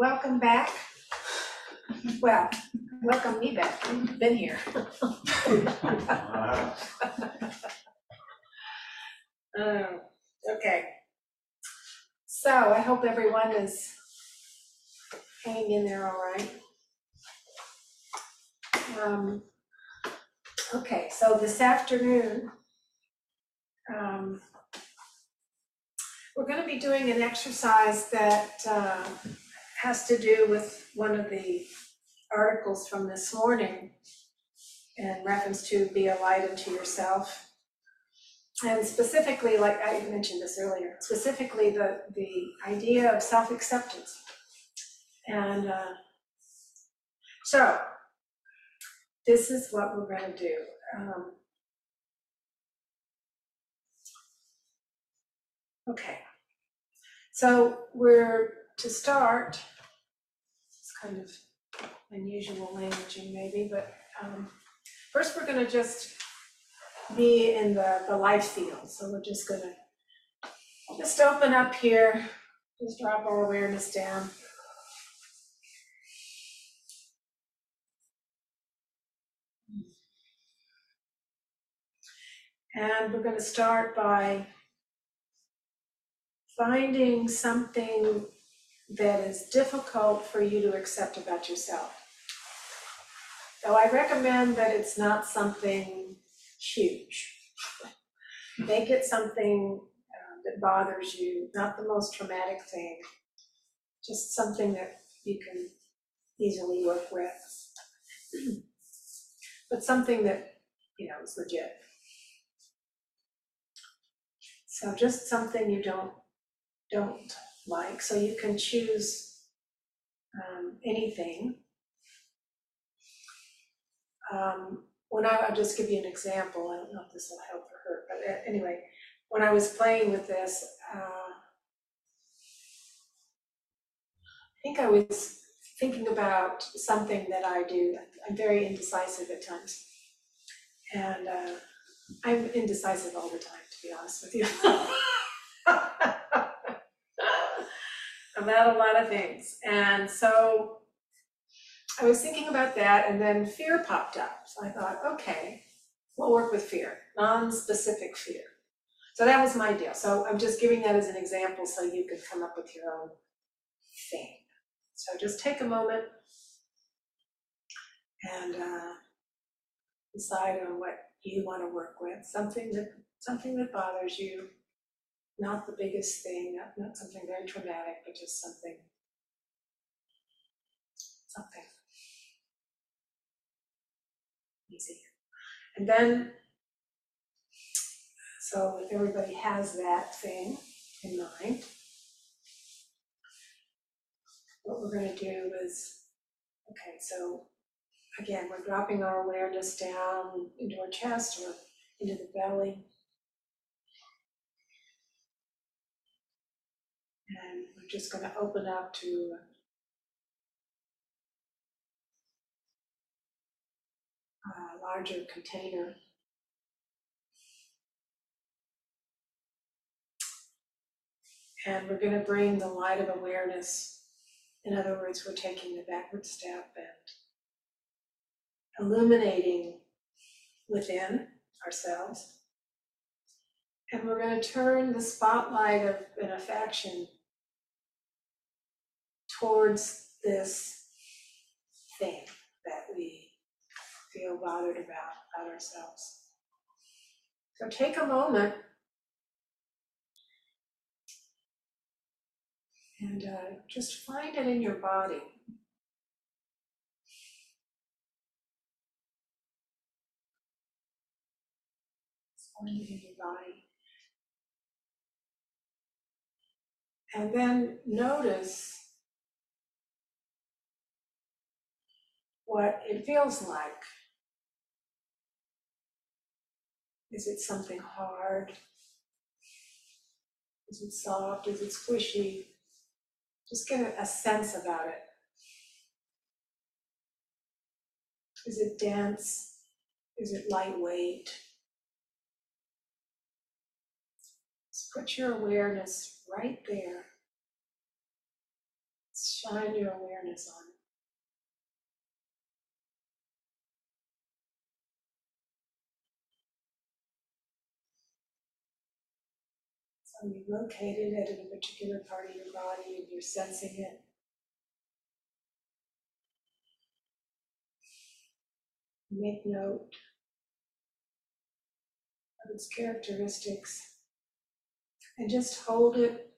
welcome back. Well, welcome me back, been here. Um, Okay. So I hope everyone is hanging in there all right. Um, Okay, so this afternoon, um, we're gonna be doing an exercise that uh, has to do with one of the articles from this morning in reference to be a light unto yourself. And specifically, like I mentioned this earlier, specifically the, the idea of self-acceptance. And uh, so, this is what we're gonna do. Um, Okay, so we're, to start, it's kind of unusual languaging maybe, but um, first we're gonna just be in the, the life field, so we're just gonna just open up here, just drop our awareness down. And we're gonna start by finding something that is difficult for you to accept about yourself. Though I recommend that it's not something huge. Make it something uh, that bothers you, not the most traumatic thing, just something that you can easily work with. But something that, you know, is legit. So just something you don't, don't like, so you can choose um, anything. Um, when I, I'll just give you an example, I don't know if this will help or hurt, but anyway, when I was playing with this, uh, I think I was thinking about something that I do, I'm very indecisive at times. And uh, I'm indecisive all the time, to be honest with you. About a lot of things, and so I was thinking about that and then fear popped up. So I thought, okay, we'll work with fear, non-specific fear. So that was my deal. So I'm just giving that as an example so you can come up with your own thing. So just take a moment and uh, decide on what you want to work with, something that, something that bothers you, not the biggest thing, not, not something very traumatic, but just something, something easy. And then, so if everybody has that thing in mind, what we're gonna do is, okay, so again, we're dropping our awareness down into our chest or into the belly. And we're just gonna open up to a larger container. And we're gonna bring the light of awareness, in other words, we're taking the backward step and illuminating within ourselves. And we're gonna turn the spotlight of benefaction towards this thing that we feel bothered about, about ourselves. So take a moment and uh, just find it in your body. Find it in your body. And then notice what it feels like. Is it something hard? Is it soft? Is it squishy? Just get a- sense about it. Is it dense? Is it lightweight? Just put your awareness right there. Shine your awareness on So you locate it at a particular part of your body and you're sensing it. Make note of its characteristics and just hold it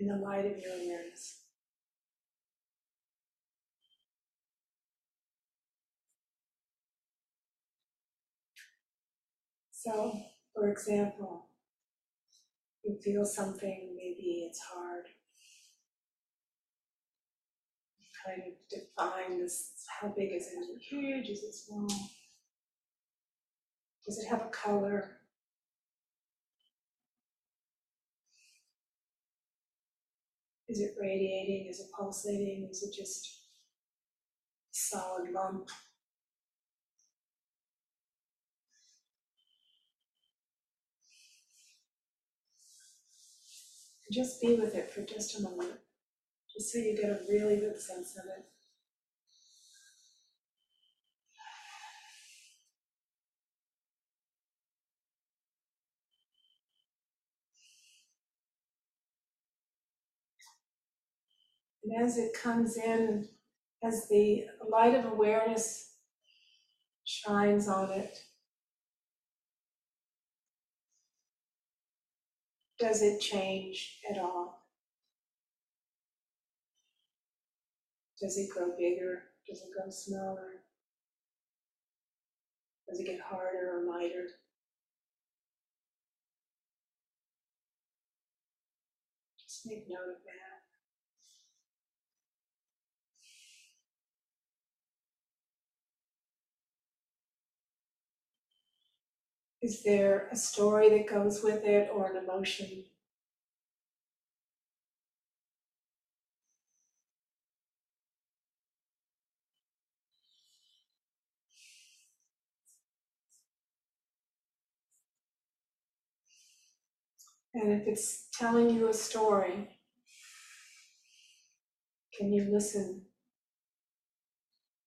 in the light of your awareness. So, for example, you feel something, maybe it's hard. Kind of define this, how big is it? Is it huge? Is it small? Does it have a color? Is it radiating? Is it pulsating? Is it just a solid lump? Just be with it for just a moment, just so you get a really good sense of it. And as it comes in, as the light of awareness shines on it, does it change at all? Does it grow bigger? Does it grow smaller? Does it get harder or lighter? Just make note of that. Is there a story that goes with it or an emotion? And if it's telling you a story, can you listen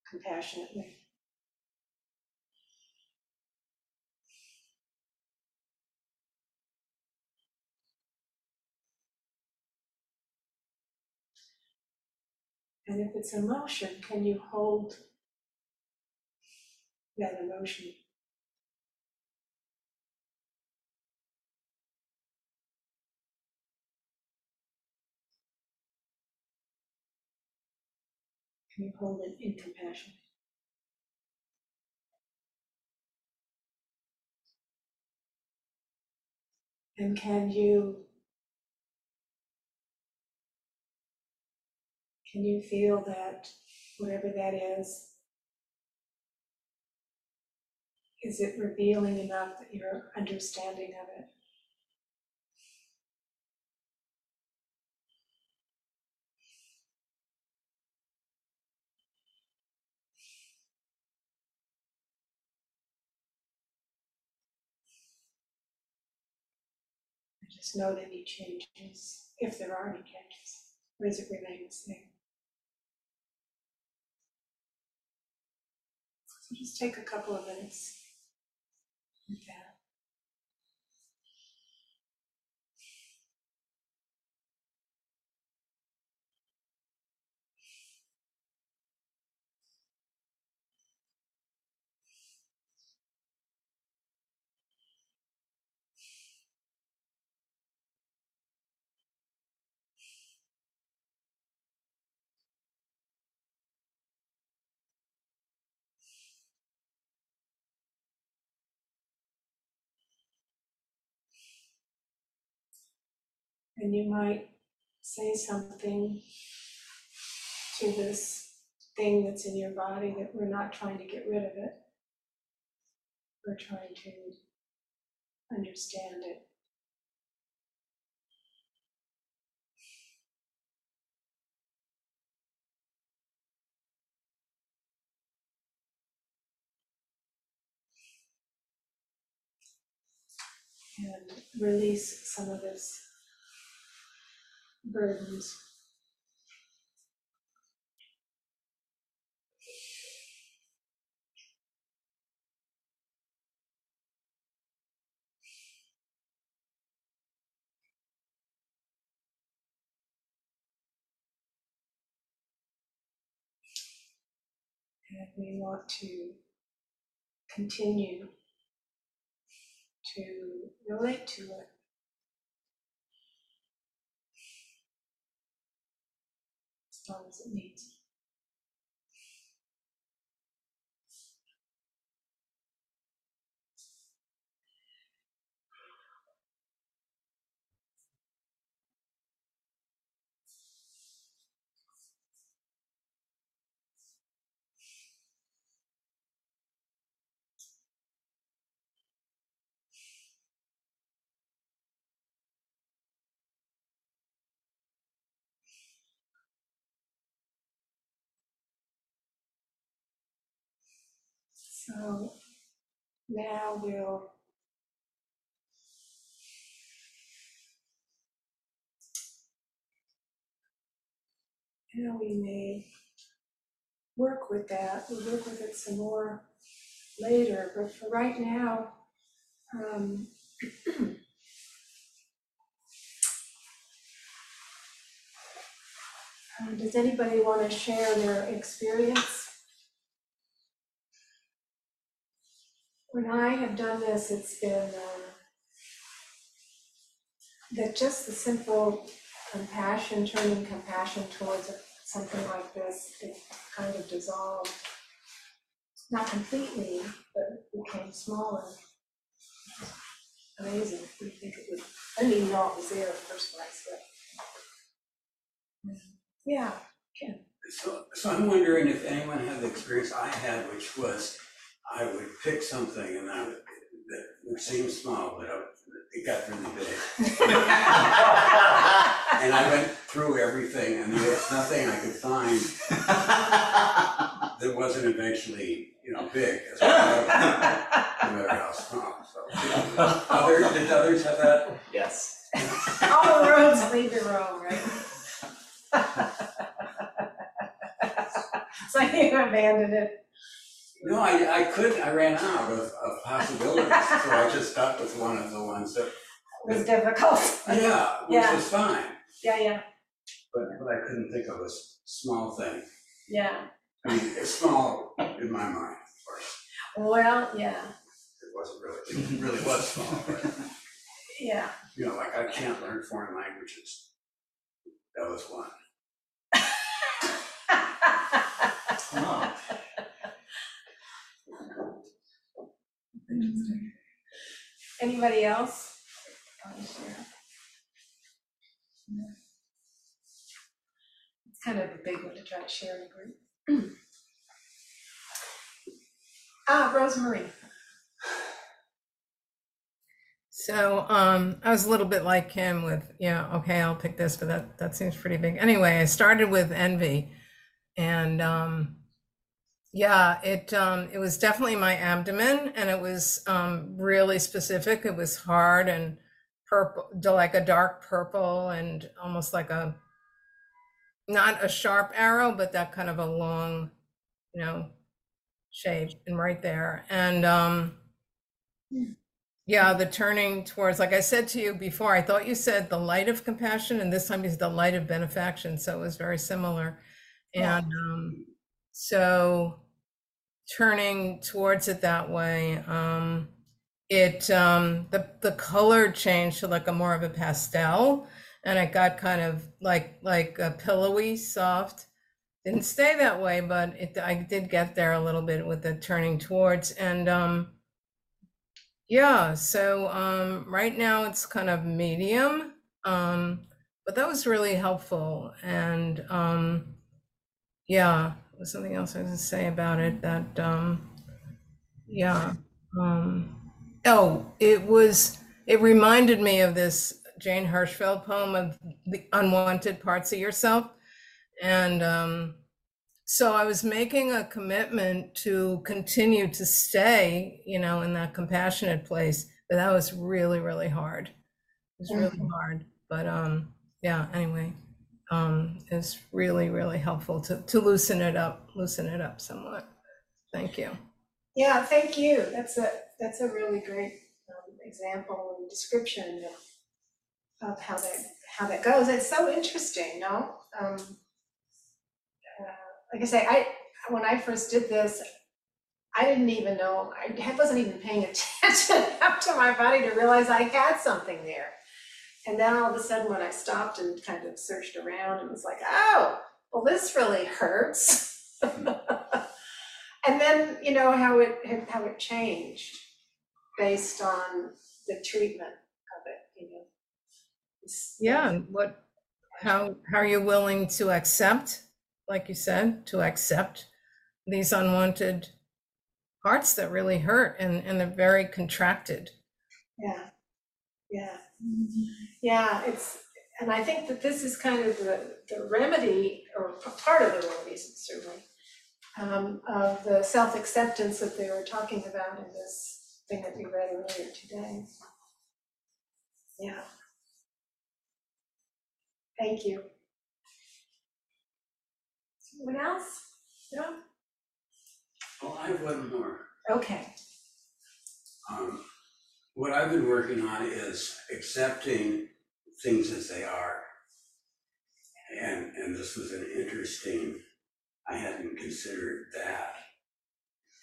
compassionately? And if it's emotion, can you hold that emotion? Can you hold it in compassion? And can you can you feel that whatever that is, is it revealing enough that you're understanding of it? I just note any changes, if there are any changes, or does it remain the same? Just take a couple of minutes. With And you might say something to this thing that's in your body that we're not trying to get rid of it. We're trying to understand it. And release some of this burdens. And we want to continue to relate to it. As long as it needs. So now we'll now we may work with that, we'll work with it some more later, but for right now, um, um, does anybody want to share their experience? When I have done this, it's been, um, that just the simple compassion, turning compassion towards something like this, it kind of dissolved. Not completely, but became smaller. Amazing, We think it would, I didn't even know it was there the first place, but. yeah, So, so I'm wondering if anyone had the experience I had, which was, I would pick something and I would, that would seem small, but I- it got really big. And I went through everything and there was nothing I could find that wasn't eventually, you know, big, as well, no matter how small, so. Other, did others have that? Yes. all roads lead to Rome, right? So you abandoned it. No, I, I couldn't, I ran out of, of possibilities, so I just stuck with one of the ones that, It was difficult. yeah, which Yeah. was fine. Yeah, yeah, But, but I couldn't think of a s- small thing. yeah. I mean, it's small in my mind, of course. Well, yeah, It wasn't really, it really was small, but, yeah. you know, like I can't learn foreign languages. That was one. Oh, Anybody else? It's kind of a big one to try to share in a group. Ah, Rosemarie. So um, I was a little bit like him with, yeah, okay, I'll pick this, but that that seems pretty big. Anyway, I started with envy, and um, yeah, it um, it was definitely my abdomen, and it was um, really specific. It was hard and purple, like a dark purple, and almost like a not a sharp arrow, but that kind of a long, you know, shape, and right there, and um, yeah, the turning towards, like I said to you before, I thought you said the light of compassion, and this time is the light of benefaction. So it was very similar. Yeah. And um, so turning towards it that way, um, it um, the the color changed to like a more of a pastel, and it got kind of like like a pillowy, soft. Didn't stay that way, but it I did get there a little bit with the turning towards, and um, yeah, so um, right now it's kind of medium, um, but that was really helpful. And um, yeah, was something else I was gonna say about it that, um, yeah. Um, oh, it was, it reminded me of this Jane Hirshfield poem of the unwanted parts of yourself. And um, so I was making a commitment to continue to stay, you know, in that compassionate place, but that was really, really hard. It was really hard, but um, yeah. Anyway, um, it's really, really helpful to to loosen it up, loosen it up somewhat. Thank you. Yeah, thank you. That's a, that's a really great um, example and description of, of how that, how that goes. It's so interesting, no? Um, uh, Like I say, I, when I first did this, I didn't even know, I wasn't even paying attention to my body to realize I had something there. And then all of a sudden, when I stopped and kind of searched around, it was like, oh, well, this really hurts. And then, you know, how it, how it changed based on the treatment of it, you know. It's- Yeah, and what, how, how are you willing to accept, like you said, to accept these unwanted parts that really hurt and, and they're very contracted? Yeah, yeah, yeah, it's, and I think that this is kind of the, the remedy, or p- part of the remedy certainly, um, of the self-acceptance that they were talking about in this thing that we read earlier today. Yeah. Thank you. Someone else? No? Well, I have one more. Okay, Um, what I've been working on is accepting things as they are. And, and this was an interesting, I hadn't considered that,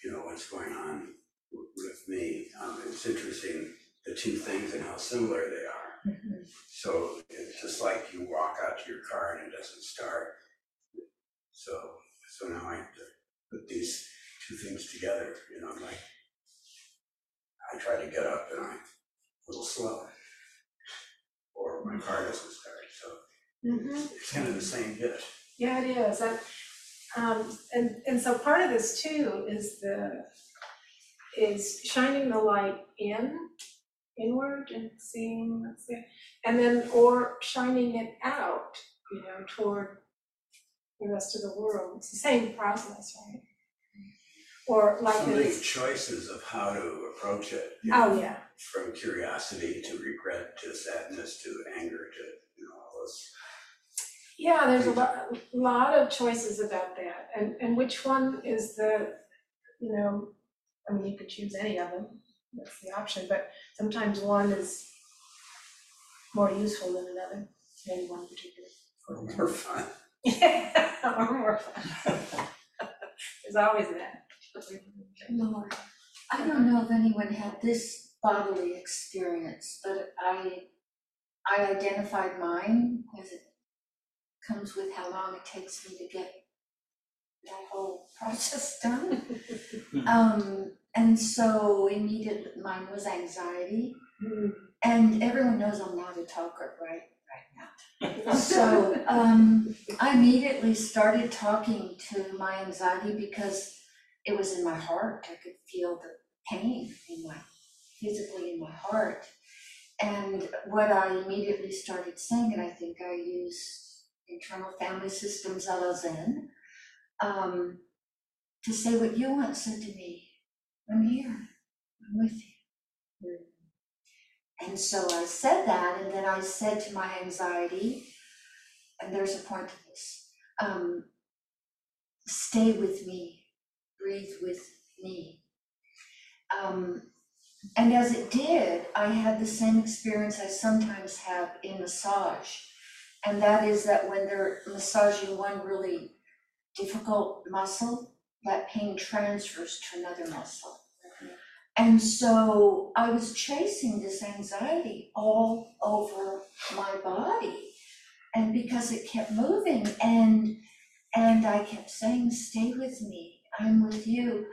you know, what's going on with me. Um, it's interesting, the two things and how similar they are. So it's just like you walk out to your car and it doesn't start. So, so now I have to put these two things together, you know, like I try to get up and I'm a little slow. Or my car doesn't start, so mhm. it's kind of the same bit. Yeah, it is, and, um, and, and so part of this too is the, is shining the light in, inward and seeing what's there, and then, or shining it out, you know, toward the rest of the world, it's the same process, right? Or like So many this, choices of how to approach it. you oh, yeah, From curiosity to regret to sadness to anger to, you know, all those. yeah, there's a lot, lot of choices about that, and, and which one is the, you know, I mean, you could choose any of them, that's the option, but sometimes one is more useful than another, in one particular. Or more fun. Yeah, Or more fun. There's always that. Lord, I don't know if anyone had this bodily experience, but I, I identified mine as it comes with how long it takes me to get that whole process done. Um, and so immediately, mine was anxiety, Hmm. and everyone knows I'm not a talker, right, right now. So, um, I immediately started talking to my anxiety because it was in my heart. I could feel the pain in my, physically in my heart. And what I immediately started saying, and I think I used internal family systems a la Zen, um, to say what you once said to me, I'm here, I'm with you. And so I said that, and then I said to my anxiety, and there's a point to this, um, stay with me, breathe with me. Um, and as it did, I had the same experience I sometimes have in massage. And that is that when they're massaging one really difficult muscle, that pain transfers to another muscle. And so I was chasing this anxiety all over my body. And because it kept moving and and I kept saying, stay with me, I'm with you.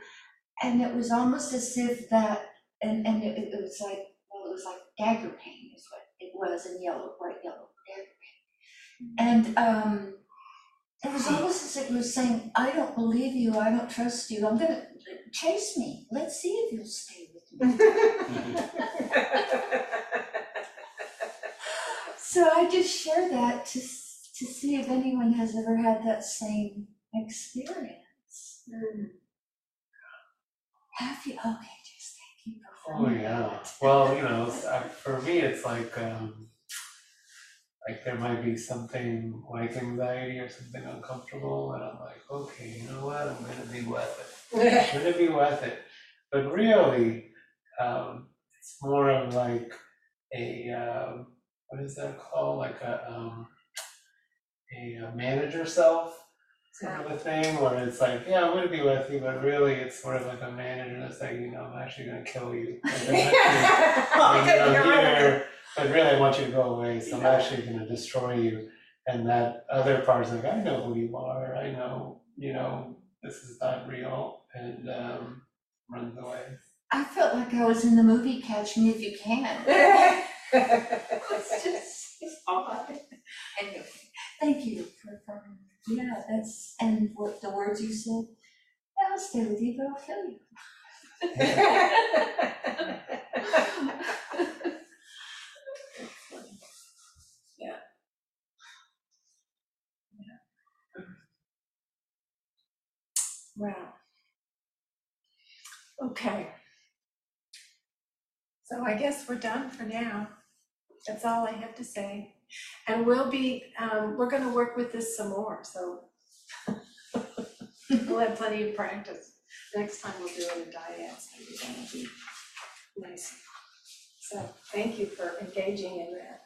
And it was almost as if that and and it, it was like well it was like dagger pain is what it was in yellow, bright yellow dagger pain. And um it was almost as if it was saying, I don't believe you, I don't trust you, I'm gonna chase me, let's see if you'll stay with me. So I just share that to to see if anyone has ever had that same experience. Have you? Okay, just thank you for Oh yeah, well, you know, it's- I- for me, it's like, um, like there might be something like anxiety or something uncomfortable, and I'm like, okay, you know what, I'm gonna be with it, I'm gonna be worth it. But really, um, it's more of like a, um, what is that called, like a, um, a uh, manage yourself. Sort of a thing, where it's like, yeah, I'm gonna be with you, but really, it's sort of like a manager that's like, you know, I'm actually gonna kill you. Like, I'm actually- like, you know, you're here, but really I want you to go away, so I'm actually gonna destroy you. And that other part is like, I know who you are, I know, you know, this is not real, and um runs away. I felt like I was in the movie Catch Me If You Can. It's just, it's odd. Anyway, thank you for affirming. Yeah, that's, and what the words you said, "Yeah, I'll stay with you, but I'll kill you. Yeah. Yeah. Wow. Okay. So I guess we're done for now. That's all I have to say. And we'll be, um, we're gonna work with this some more, so we'll have plenty of practice. Next time we'll do it in dyads, maybe that'll be nice. So thank you for engaging in that.